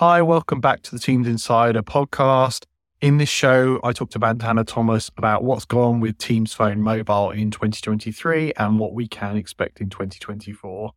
Hi, welcome back to the Teams Insider podcast. In this show, I talked to Vandana Thomas about what's gone with Teams Phone Mobile in 2023 and what we can expect in 2024.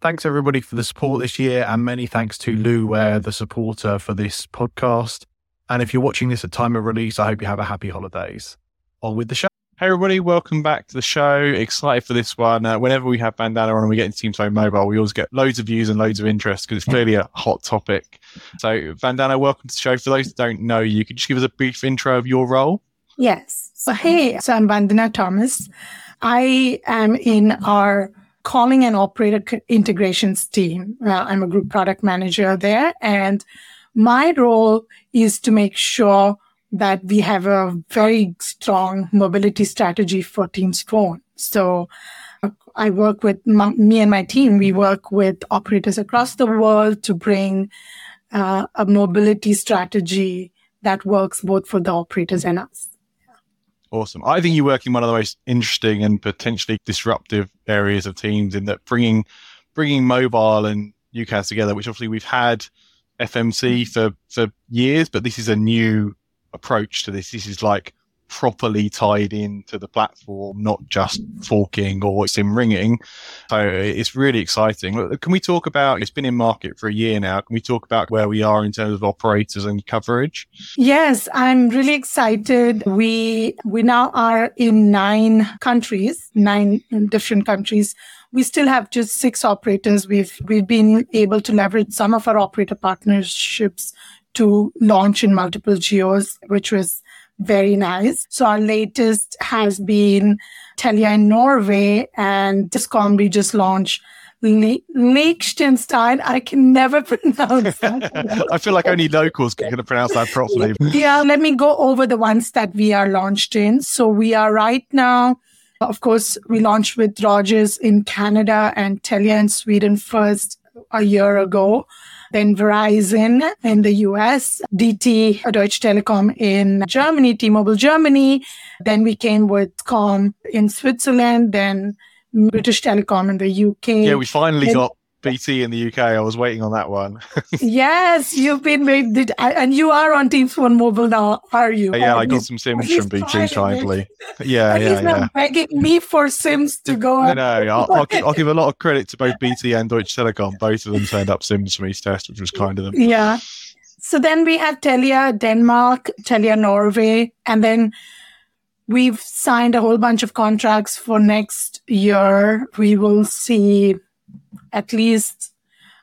Thanks everybody for the support this year, and many thanks to Luware, the supporter for this podcast. And if you're watching this at time of release, I hope you have a happy holidays. On with the show. Hey everybody, welcome back to the show. Excited for this one. Uh, whenever we have Vandana on and we get into Teams Phone Mobile, we always get loads of views and loads of interest because it's clearly a hot topic. So, Vandana, welcome to the show. For those that don't know you, could you just give us a brief intro of your role? Yes. So, hey, so I'm Vandana Thomas. I am in our calling and operator integrations team. Uh, I'm a group product manager there, and my role is to make sure that we have a very strong mobility strategy for Teams Phone. So I work with my, me and my team. We work with operators across the world to bring uh, a mobility strategy that works both for the operators and us. Awesome. I think you work in one of the most interesting and potentially disruptive areas of Teams in that bringing bringing mobile and UCaaS together, which obviously we've had FMC for for years, but this is a new approach to this. This is like properly tied into the platform, not just forking or sim ringing. So it's really exciting. Can we talk about, it's been in market for a year now. Can we talk about where we are in terms of operators and coverage? Yes, I'm really excited. We, we now are in nine countries, nine different countries. We still have just six operators. We've, we've been able to leverage some of our operator partnerships to launch in multiple geos, which was very nice. So our latest has been Telia in Norway and Swisscom we just launched Liechtenstein. I can never pronounce that. I feel like only locals can pronounce that properly. yeah, let me go over the ones that we are launched in. So we are right now, of course, we launched with Rogers in Canada and Telia in Sweden first a year ago then Verizon in the US, DT, Deutsche Telekom in Germany, T-Mobile Germany. Then we came with Com in Switzerland, then British Telecom in the UK. Yeah, we finally got BT in the UK. I was waiting on that one. yes, you've been made, and you are on Teams Phone Mobile now, are you? Yeah, I got some Sims from BT finally. Yeah, yeah, he's yeah. begging me for Sims to go. I know. I'll, I'll, give, I'll, give, a lot of credit to both BT and Deutsche Telekom. Both of them turned up Sims me to test, which was kind of them. Yeah. So then we have Telia Denmark, Telia Norway, and then we've signed a whole bunch of contracts for next year. We will see at least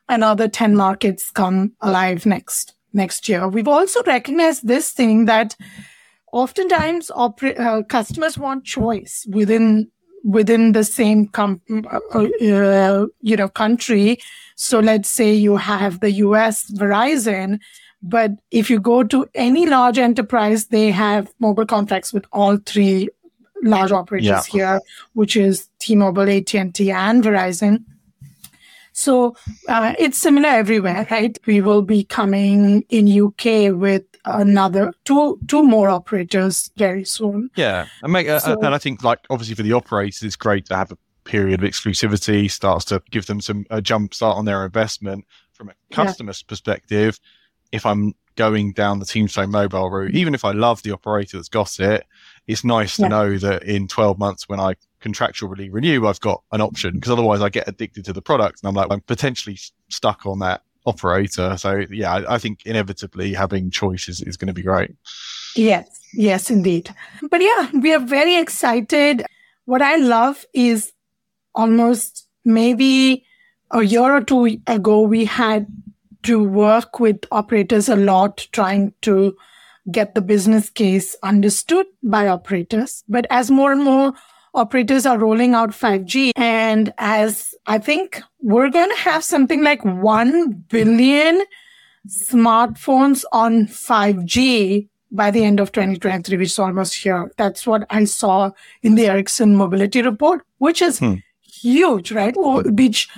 another 10 markets come alive next next year. We've also recognized this thing that oftentimes oper- uh, customers want choice within within the same com- uh, uh, you know country. So let's say you have the US Verizon, but if you go to any large enterprise, they have mobile contracts with all three large operators yeah. here, which is T-Mobile, AT&T, and Verizon. So uh, it's similar everywhere, right? We will be coming in UK with another two two more operators very soon. Yeah, and make uh, so, and I think like obviously for the operators, it's great to have a period of exclusivity. Starts to give them some a jump start on their investment from a customer's yeah. perspective. If I'm going down the Teams Phone mobile route, even if I love the operator that's got it, it's nice to yeah. know that in 12 months when I contractually renew, I've got an option because otherwise I get addicted to the product and I'm like, I'm potentially stuck on that operator. So yeah, I, I think inevitably having choices is going to be great. Yes, yes, indeed. But yeah, we are very excited. What I love is almost maybe a year or two ago, we had to work with operators a lot trying to get the business case understood by operators. But as more and more operators are rolling out 5G. And as I think we're going to have something like 1 billion smartphones on 5G by the end of 2023, which is almost here. That's what I saw in the Ericsson mobility report, which is hmm. huge, right? Which,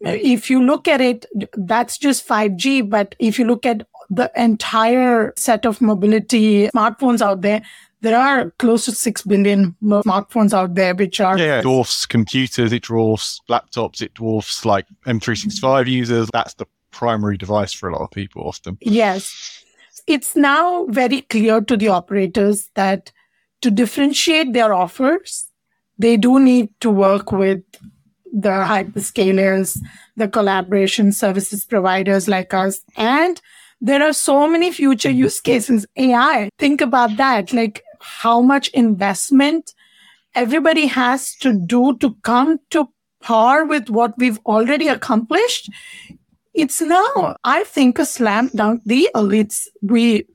if you look at it, that's just 5G. But if you look at the entire set of mobility smartphones out there, there are close to 6 billion smartphones out there, which are. Yeah, dwarfs computers, it dwarfs laptops, it dwarfs like M365 users. That's the primary device for a lot of people often. Yes. It's now very clear to the operators that to differentiate their offers, they do need to work with the hyperscalers, the collaboration services providers like us. And there are so many future mm-hmm. use cases. AI, think about that. Like how much investment everybody has to do to come to par with what we've already accomplished. It's now, I think, a slam dunk deal. It's we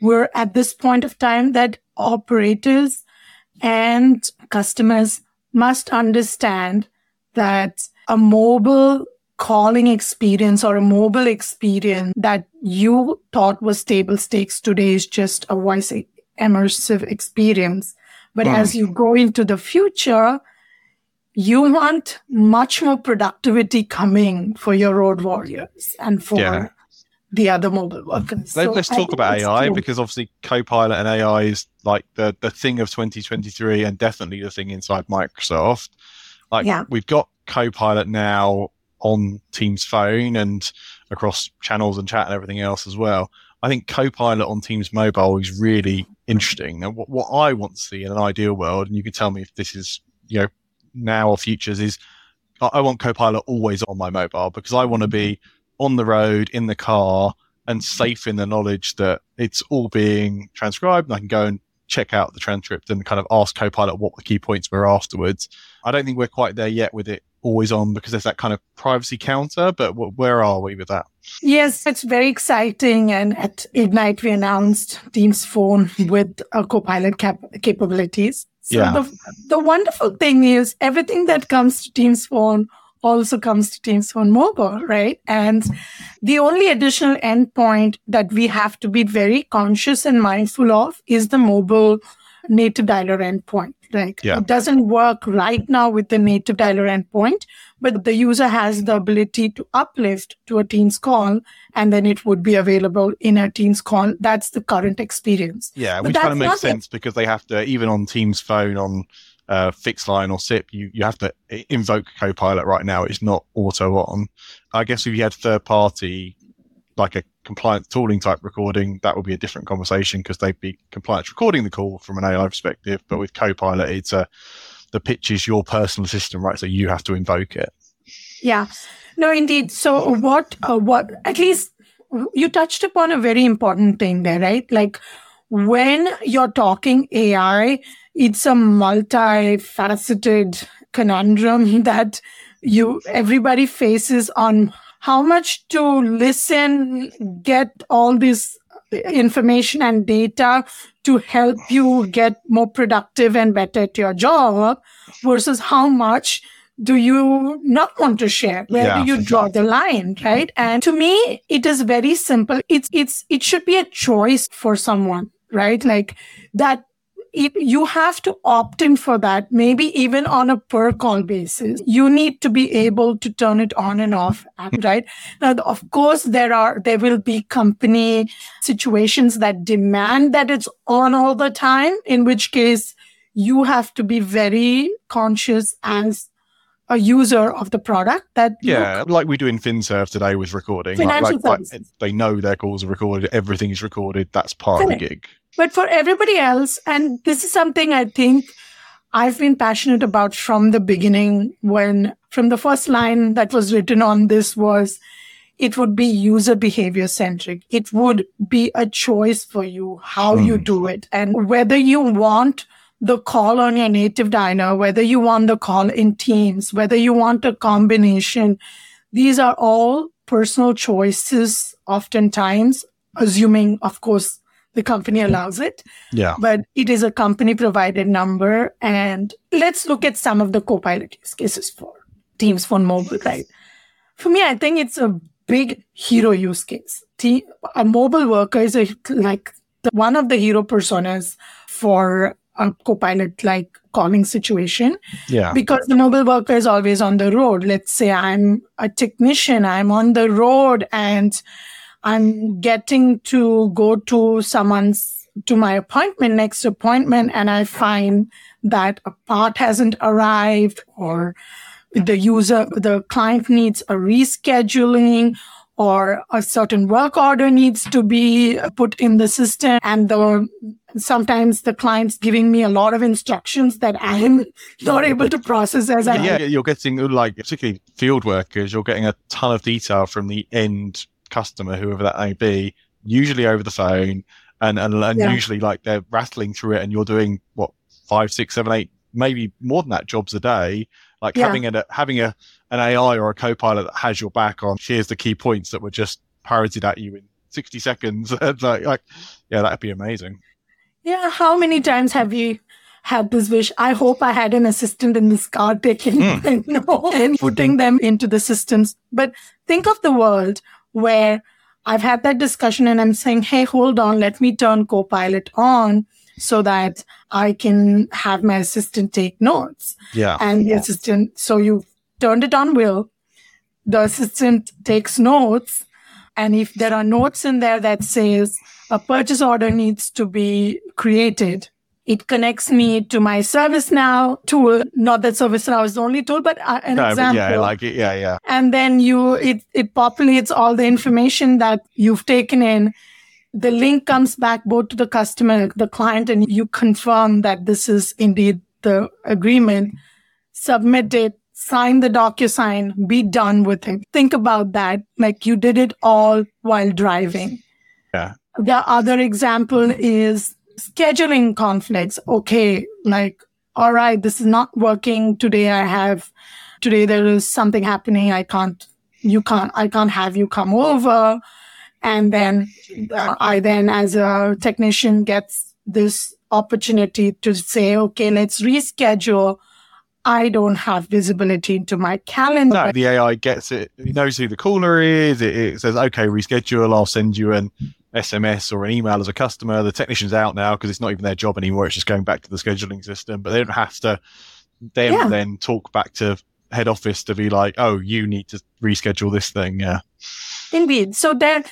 we're at this point of time that operators and customers must understand that a mobile calling experience or a mobile experience that you thought was table stakes today is just a voice immersive experience. But wow. as you go into the future, you want much more productivity coming for your road warriors and for yeah. the other mobile workers. Let, us talk about AI because obviously Copilot and AI is like the, the thing of 2023 and definitely the thing inside Microsoft. Like yeah. we've got Copilot now on Teams phone and across channels and chat and everything else as well. I think Copilot on Teams mobile is really interesting. Now, what, what I want to see in an ideal world, and you can tell me if this is, you know, now or futures, is I, I want Copilot always on my mobile because I want to be on the road, in the car, and safe in the knowledge that it's all being transcribed and I can go and check out the transcript and kind of ask Copilot what the key points were afterwards. I don't think we're quite there yet with it always on because there's that kind of privacy counter, but w- where are we with that? Yes, it's very exciting. And at Ignite, we announced Teams Phone with a Copilot cap- capabilities. So yeah. the, the wonderful thing is everything that comes to Teams Phone also comes to Teams Phone Mobile, right? And the only additional endpoint that we have to be very conscious and mindful of is the mobile native dialer endpoint. Like yeah. it doesn't work right now with the native dialer endpoint, but the user has the ability to uplift to a Teams call and then it would be available in a Teams call. That's the current experience. Yeah, but which kind of makes sense it. because they have to, even on Teams phone, on uh, fixed line or SIP, you, you have to invoke Copilot right now. It's not auto on. I guess if you had third party, like a compliance tooling type recording, that would be a different conversation because they'd be compliance recording the call from an AI perspective. But with Copilot, it's a, the pitch is your personal system, right? So you have to invoke it. Yeah. No, indeed. So what, uh, what, at least you touched upon a very important thing there, right? Like when you're talking AI, it's a multifaceted conundrum that you, everybody faces on how much to listen, get all this information and data to help you get more productive and better at your job versus how much do you not want to share? Where yeah. do you draw the line right? And to me it is very simple. It's it's it should be a choice for someone right? Like that it, you have to opt in for that, maybe even on a per call basis. You need to be able to turn it on and off, right? Now, of course, there are, there will be company situations that demand that it's on all the time, in which case you have to be very conscious as a user of the product that yeah look, like we do in finserve today with recording financial like, like, they know their calls are recorded everything is recorded that's part of the gig but for everybody else, and this is something I think I've been passionate about from the beginning when from the first line that was written on this was it would be user behavior centric. It would be a choice for you how mm. you hmm. do it and whether you want the call on your native dialer, whether you want the call in Teams, whether you want a combination. These are all personal choices oftentimes, assuming, of course, the company allows it. Yeah. But it is a company provided number. And let's look at some of the Copilot use cases for Teams Phone Mobile, right? For me, I think it's a big hero use case. a mobile worker is a, like the, one of the hero personas for a Copilot like calling situation. Yeah. Because the mobile worker is always on the road. Let's say I'm a technician, I'm on the road and I'm getting to go to someone's, to my appointment, next appointment, and I find that a part hasn't arrived or the user, the client needs a rescheduling or a certain work order needs to be put in the system. And the sometimes the client's giving me a lot of instructions that I am not able to process as I yeah, you're getting like particularly field workers, you're getting a ton of detail from the end customer, whoever that may be, usually over the phone, and and, and yeah. usually like they're rattling through it, and you're doing what five, six, seven, eight, maybe more than that jobs a day. Like yeah. having a having a an AI or a co-pilot that has your back on here's the key points that were just parroted at you in 60 seconds. like, like, yeah, that'd be amazing. Yeah. How many times have you had this wish? I hope I had an assistant in this car taking mm. you know, and putting them into the systems. But think of the world where I've had that discussion and I'm saying, Hey, hold on. Let me turn Copilot on so that I can have my assistant take notes. Yeah. And the assistant, so you turned it on will. The assistant takes notes. And if there are notes in there that says a purchase order needs to be created, it connects me to my ServiceNow tool. Not that ServiceNow is the only tool, but uh, an no, example. Yeah, like it. Yeah, yeah. And then you, it, it populates all the information that you've taken in. The link comes back both to the customer, the client, and you confirm that this is indeed the agreement. Submit it, sign the DocuSign, be done with it. Think about that. Like you did it all while driving. Yeah. The other example is scheduling conflicts. Okay, like, all right, this is not working today. I have, today there is something happening. I can't, you can't, I can't have you come over. And then I then, as a technician, gets this opportunity to say, okay, let's reschedule. I don't have visibility into my calendar. No, the AI gets it. It knows who the caller is. It, it says, okay, reschedule. I'll send you an SMS or an email as a customer. The technician's out now because it's not even their job anymore. It's just going back to the scheduling system, but they don't have to then yeah. then talk back to head office to be like, oh, you need to reschedule this thing. Yeah. Indeed. So then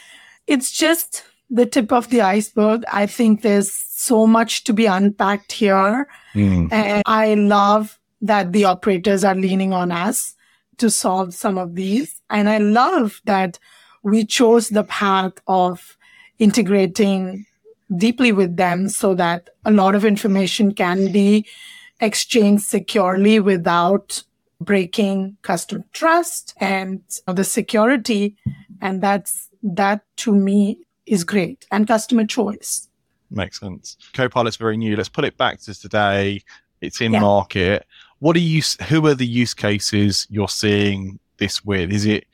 it's just the tip of the iceberg. I think there's so much to be unpacked here. Mm. And I love that the operators are leaning on us to solve some of these. And I love that we chose the path of integrating deeply with them so that a lot of information can be exchanged securely without breaking customer trust and the security. And that's, that to me is great and customer choice. Makes sense. Copilot's very new. Let's put it back to today. It's in yeah. market. What are you, who are the use cases you're seeing this with? Is it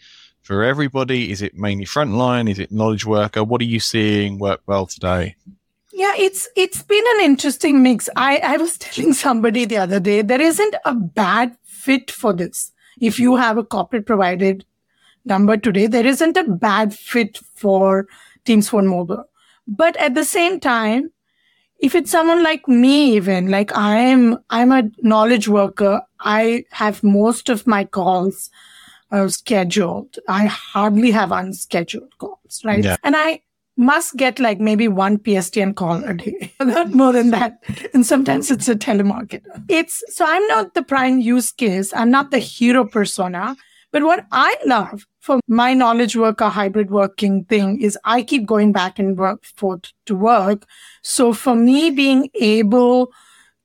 for everybody? Is it mainly frontline? Is it knowledge worker? What are you seeing work well today? Yeah, it's it's been an interesting mix. I, I was telling somebody the other day there isn't a bad fit for this. If you have a corporate provided number today, there isn't a bad fit for Teams Phone Mobile. But at the same time, if it's someone like me, even like I'm, I'm a knowledge worker. I have most of my calls uh, scheduled. I hardly have unscheduled calls, right? Yeah. And I must get like maybe one PSTN call a day, not more than that. And sometimes it's a telemarketer. It's so I'm not the prime use case. I'm not the hero persona. But what I love for my knowledge worker hybrid working thing is I keep going back and work forth to work. So for me being able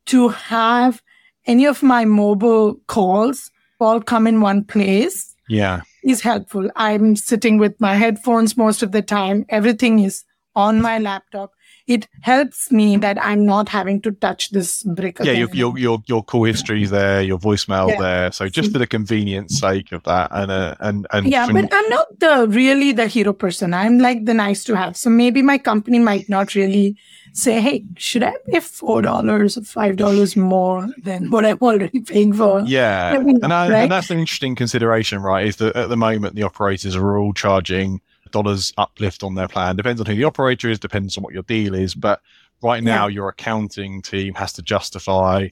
to have any of my mobile calls all come in one place yeah. is helpful. I'm sitting with my headphones most of the time. Everything is on my laptop it helps me that i'm not having to touch this brick yeah your, your, your your call history there your voicemail yeah. there so just for the convenience sake of that and uh, and and yeah but i'm not the really the hero person i'm like the nice to have so maybe my company might not really say, hey, should I pay four dollars or five dollars more than what I'm already paying for? Yeah, and, I, right? and that's an interesting consideration, right? Is that at the moment the operators are all charging dollars uplift on their plan. Depends on who the operator is, depends on what your deal is, but right now yeah. your accounting team has to justify.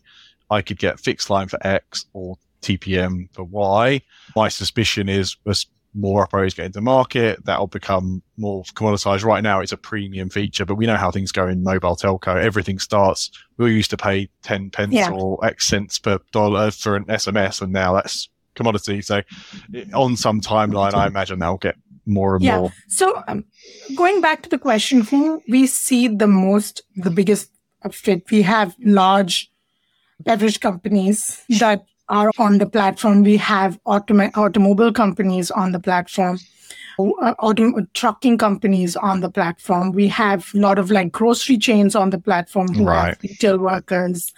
I could get fixed line for X or TPM for Y. My suspicion is as more operators get into market, that'll become more commoditized. Right now, it's a premium feature, but we know how things go in mobile telco. Everything starts. We used to pay 10 pence yeah. or X cents per dollar for an SMS, and now that's commodity. So on some timeline, I imagine they'll get more and Yeah. more. So, um, going back to the question, who we see the most, the biggest fit, we have large beverage companies that are on the platform. We have automa- automobile companies on the platform, uh, auto- trucking companies on the platform. We have a lot of like grocery chains on the platform who Right. have retail workers.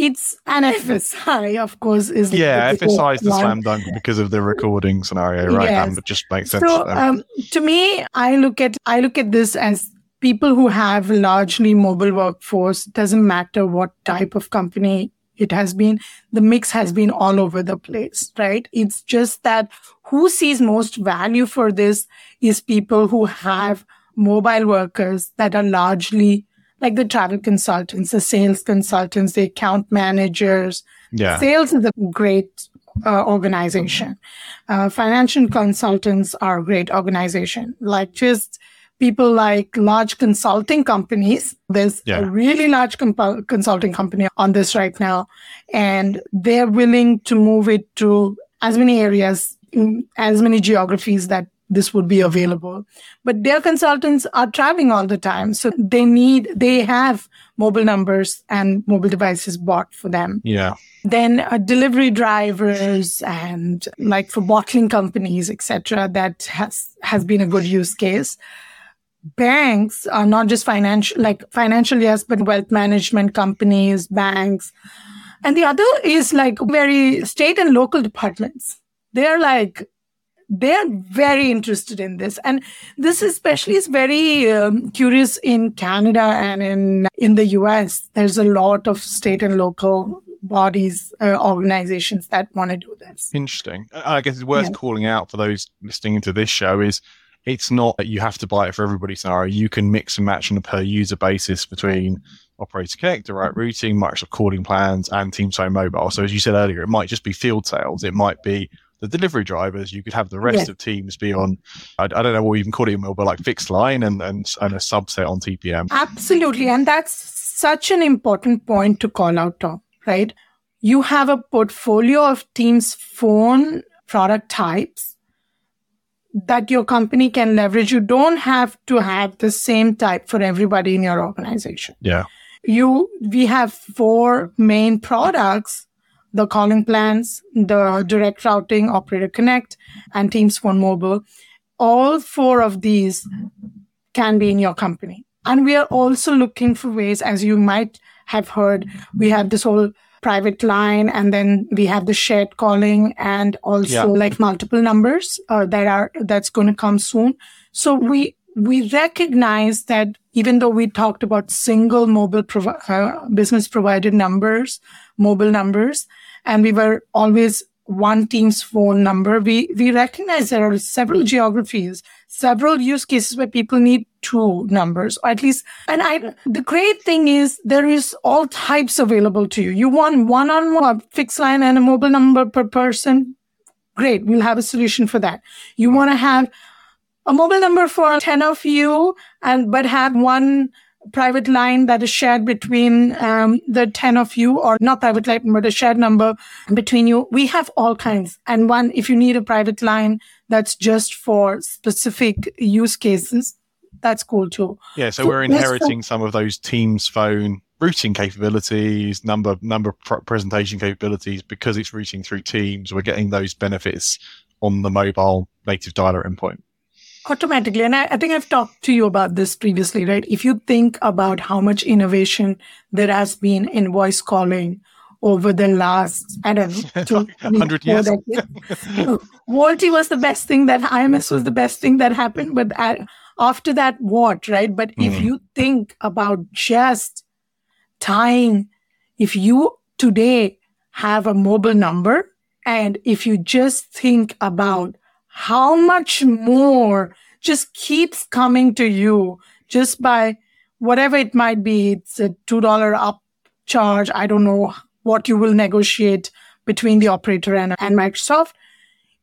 It's an FSI, of course, is Yeah, the FSI is the one. slam dunk because of the recording scenario, right? Yes. And it just makes sense. So to um, to me, I look at I look at this as people who have largely mobile workforce. Doesn't matter what type of company it has been. The mix has been all over the place, right? It's just that who sees most value for this is people who have mobile workers that are largely like the travel consultants, the sales consultants, the account managers, yeah. Sales is a great uh, organization. Uh, financial consultants are a great organization. Like just people like large consulting companies. There's Yeah. a really large comp- consulting company on this right now, and they're willing to move it to as many areas, in as many geographies that this would be available. But their consultants are traveling all the time. So they need, they have mobile numbers and mobile devices bought for them Yeah. then uh, delivery drivers and like for bottling companies etc that has has been a good use case banks are not just financial like financial yes but wealth management companies banks and the other is like very state and local departments they're like they're very interested in this and this especially is very um, curious in canada and in in the us there's a lot of state and local bodies uh, organizations that want to do this Interesting. I guess it's worth Yeah. calling out for those listening into this show is it's not that you have to buy it for everybody scenario. You can mix and match on a per user basis between Operator Connect, direct routing, Microsoft calling plans, and Teams Phone Mobile. So as you said earlier, it might just be field sales. It might be the delivery drivers. You could have the rest Yes. of Teams be on, I, I don't know what we even call it, mobile, like fixed line and, and, and a subset on TPM. Absolutely. And that's such an important point to call out, Tom, right? You have a portfolio of Teams phone product types that your company can leverage. You don't have to have the same type for everybody in your organization. Yeah. You, we have four main products, the calling plans, the direct routing, operator connect, and Teams phone mobile. All four of these can be in your company. And we are also looking for ways, as you might have heard, we have this whole private line and then we have the shared calling and also Yeah. like multiple numbers uh, that are that's going to come soon so we we recognize that even though we talked about single mobile provi- uh, business provided numbers mobile numbers and we were always one team's phone number. We we recognize there are several geographies several use cases where people need two numbers or at least and i the great thing is there is all types available to you. You want one on one fixed line and a mobile number per person? Great we'll have a solution for that. You want to have a mobile number for 10 of you and but have one private line that is shared between um, the 10 of you or not private line but a shared number between you we have all kinds and one if you need a private line that's just for specific use cases that's cool too Yeah, so So we're inheriting some of those Teams phone routing capabilities, number number pr- presentation capabilities because it's routing through Teams. We're getting those benefits on the mobile native dialer endpoint. Automatically and I, I think i've talked to you about this previously right if you think about how much innovation there has been in voice calling over the last i don't know two, 100 years. VoLTE was the best thing that IMS was the best thing that happened but after that what right but if Mhm. you think about just tying if you today have a mobile number and if you just think about how much more just keeps coming to you just by whatever it might be. It's a $2 up charge. I don't know what you will negotiate between the operator and, and Microsoft.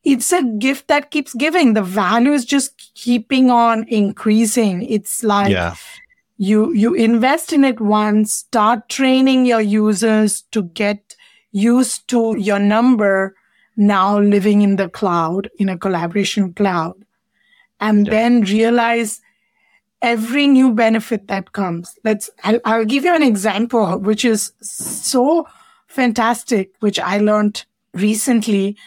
It's a gift that keeps giving. The value is just keeping on increasing. It's like yeah, you you invest in it once start training your users to get used to your number now living in the cloud in a collaboration cloud and Yeah. then realize every new benefit that comes. Let's, I'll, I'll give you an example, which is so fantastic, which I learned recently.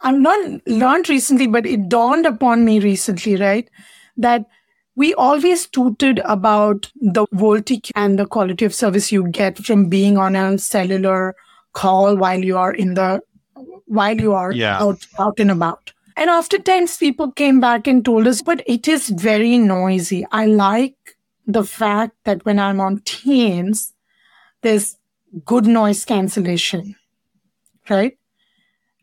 I'm not learned recently, but it dawned upon me recently, right? That we always tooted about the VoLTE and the quality of service you get from being on a cellular call while you are in the while you are Yeah. out out and about. And oftentimes people came back and told us, but it is very noisy. I like the fact that when I'm on Teams, there's good noise cancellation. Right?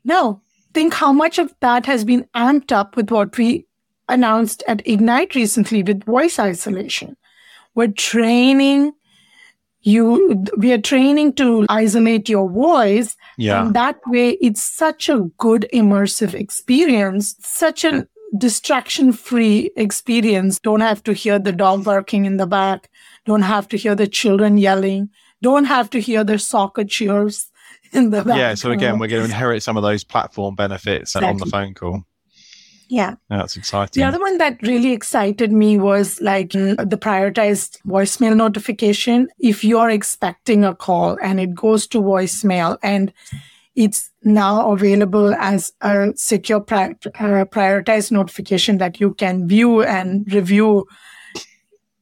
Now, think how much of that has been amped up with what we announced at Ignite recently with voice isolation. We're training you, we are training to isolate your voice. Yeah. And that way, it's such a good immersive experience, such a distraction free experience. Don't have to hear the dog barking in the back. Don't have to hear the children yelling. Don't have to hear the soccer cheers in the back. Yeah. So again, we're going to inherit some of those platform benefits on the phone call. Yeah. That's exciting. The other one that really excited me was like mm, the prioritized voicemail notification. If you're expecting a call and it goes to voicemail and it's now available as a secure pri- uh, prioritized notification that you can view and review.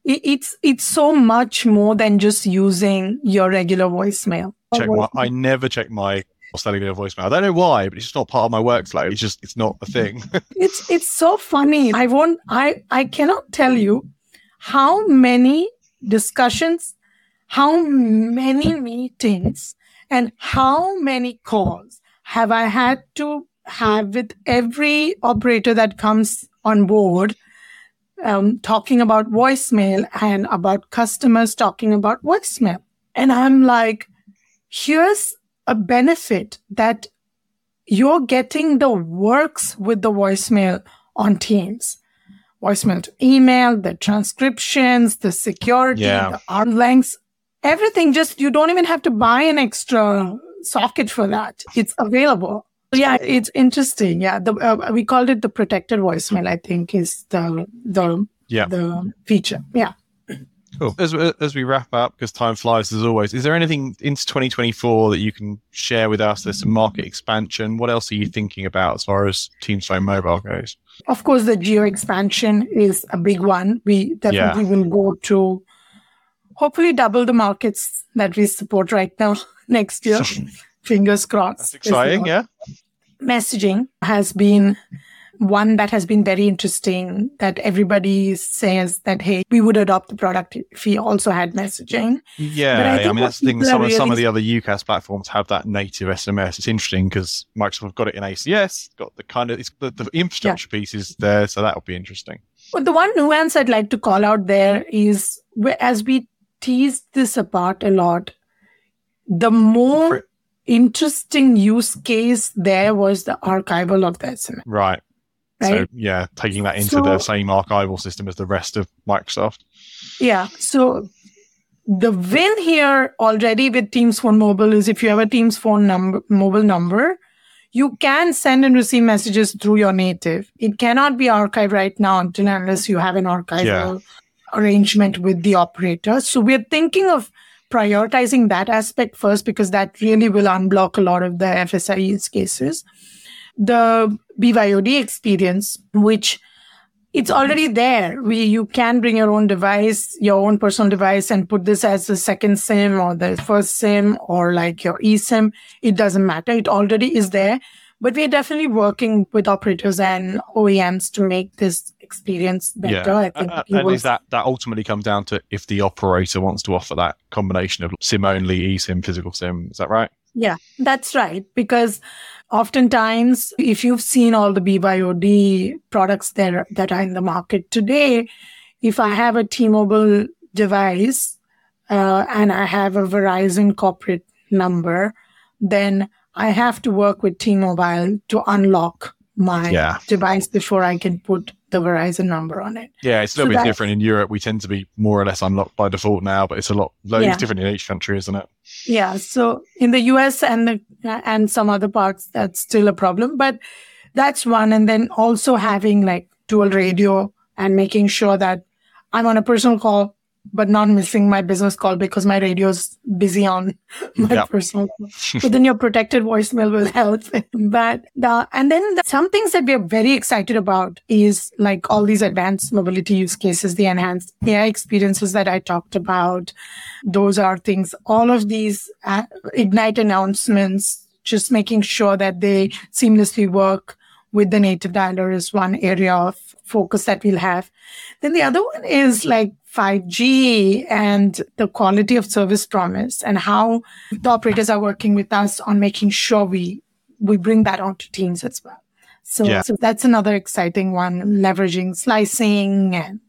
It's it's so much more than just using your regular voicemail. check my, I never check my cellular voicemail. I don't know why, but it's just not part of my workflow. It's just it's not a thing. it's it's so funny i won't i i cannot tell you how many discussions how many meetings and how many calls have i had to have with every operator that comes on board um, talking about voicemail and about customers talking about voicemail and i'm like here's a benefit that you're getting the works with the voicemail on Teams. Voicemail to email, the transcriptions, the security, Yeah. the arm lengths, everything. Just you don't even have to buy an extra socket for that. It's available. Yeah, it's interesting. Yeah, the, uh, we called it the protected voicemail. I think is the the yeah. the feature. Yeah. Cool. As, as we wrap up, because time flies as always, is there anything into 2024 that you can share with us? There's some market expansion. What else are you thinking about as far as Teams Phone Mobile goes? Of course, the geo expansion is a big one. We definitely will go to hopefully double the markets that we support right now next year. Fingers crossed. That's exciting, yeah. Messaging has been one that has been very interesting that everybody says that, hey, we would adopt the product if we also had messaging. Yeah, I I, mean that's the thing. Some of some of the other UCaaS platforms have that native SMS. It's interesting because Microsoft have got it in ACS, got the kind of it's, the, the infrastructure piece is there, so that'll be interesting. But the one nuance I'd like to call out there is as we teased this apart a lot, the more interesting use case there was the archival of the SMS. Right. So yeah, taking that into So- the same archival system as the rest of Microsoft. Yeah. So the win here already with Teams Phone Mobile is if you have a Teams Phone number, mobile number, you can send and receive messages through your native. It cannot be archived right now until unless you have an archival arrangement with the operator. So we're thinking of prioritizing that aspect first because that really will unblock a lot of the FSI use cases. The BYOD experience, which it's already there. We you can bring your own device, your own personal device, and put this as the second SIM or the first SIM or like your eSIM. It doesn't matter. It already is there. But we're definitely working with operators and OEMs to make this experience better. I think Uh, and is that that ultimately comes down to if the operator wants to offer that combination of SIM only, eSIM, physical SIM. Is that right? Yeah, that's right. Because oftentimes, if you've seen all the BYOD products there that are in the market today, if I have a T-Mobile device uh, and I have a Verizon corporate number, then I have to work with T-Mobile to unlock my Yeah. device before I can put the Verizon number on it. Yeah, it's a little So bit that- different in Europe. We tend to be more or less unlocked by default now, but it's a lot. It's Yeah. different in each country, isn't it? Yeah. So in the US and the, and some other parts, that's still a problem, but that's one. And then also having like dual radio and making sure that I'm on a personal call but not missing my business call because my radio's busy on my personal call. but then your protected voicemail will help. but the, and then the, some things that we are very excited about is like all these advanced mobility use cases, the enhanced AI experiences that I talked about. Those are things, all of these uh, Ignite announcements, just making sure that they seamlessly work with the native dialer is one area of focus that we'll have. Then the other one is like 5G and the quality of service promise and how the operators are working with us on making sure we, we bring that onto teams as well. So, yeah. so that's another exciting one, leveraging slicing and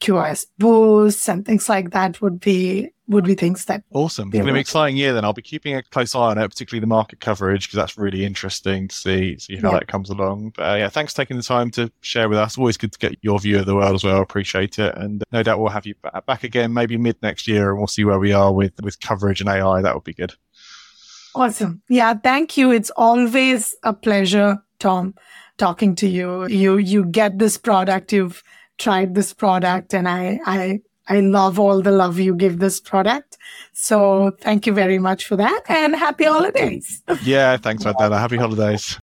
QoS boosts and things like that would be would be things that awesome. It's going to be an exciting year. Then I'll be keeping a close eye on it, particularly the market coverage, because that's really interesting to see see how yeah. that comes along. But uh, yeah, thanks for taking the time to share with us. Always good to get your view of the world as well. Appreciate it, and no doubt we'll have you back again maybe mid next year, and we'll see where we are with with coverage and AI. That would be good. Awesome. Yeah, thank you. It's always a pleasure, Tom, talking to you. You you get this product. You've tried this product, and I I I love all the love you give this product. So thank you very much for that and happy holidays. Yeah, thanks, Vandana. Happy holidays.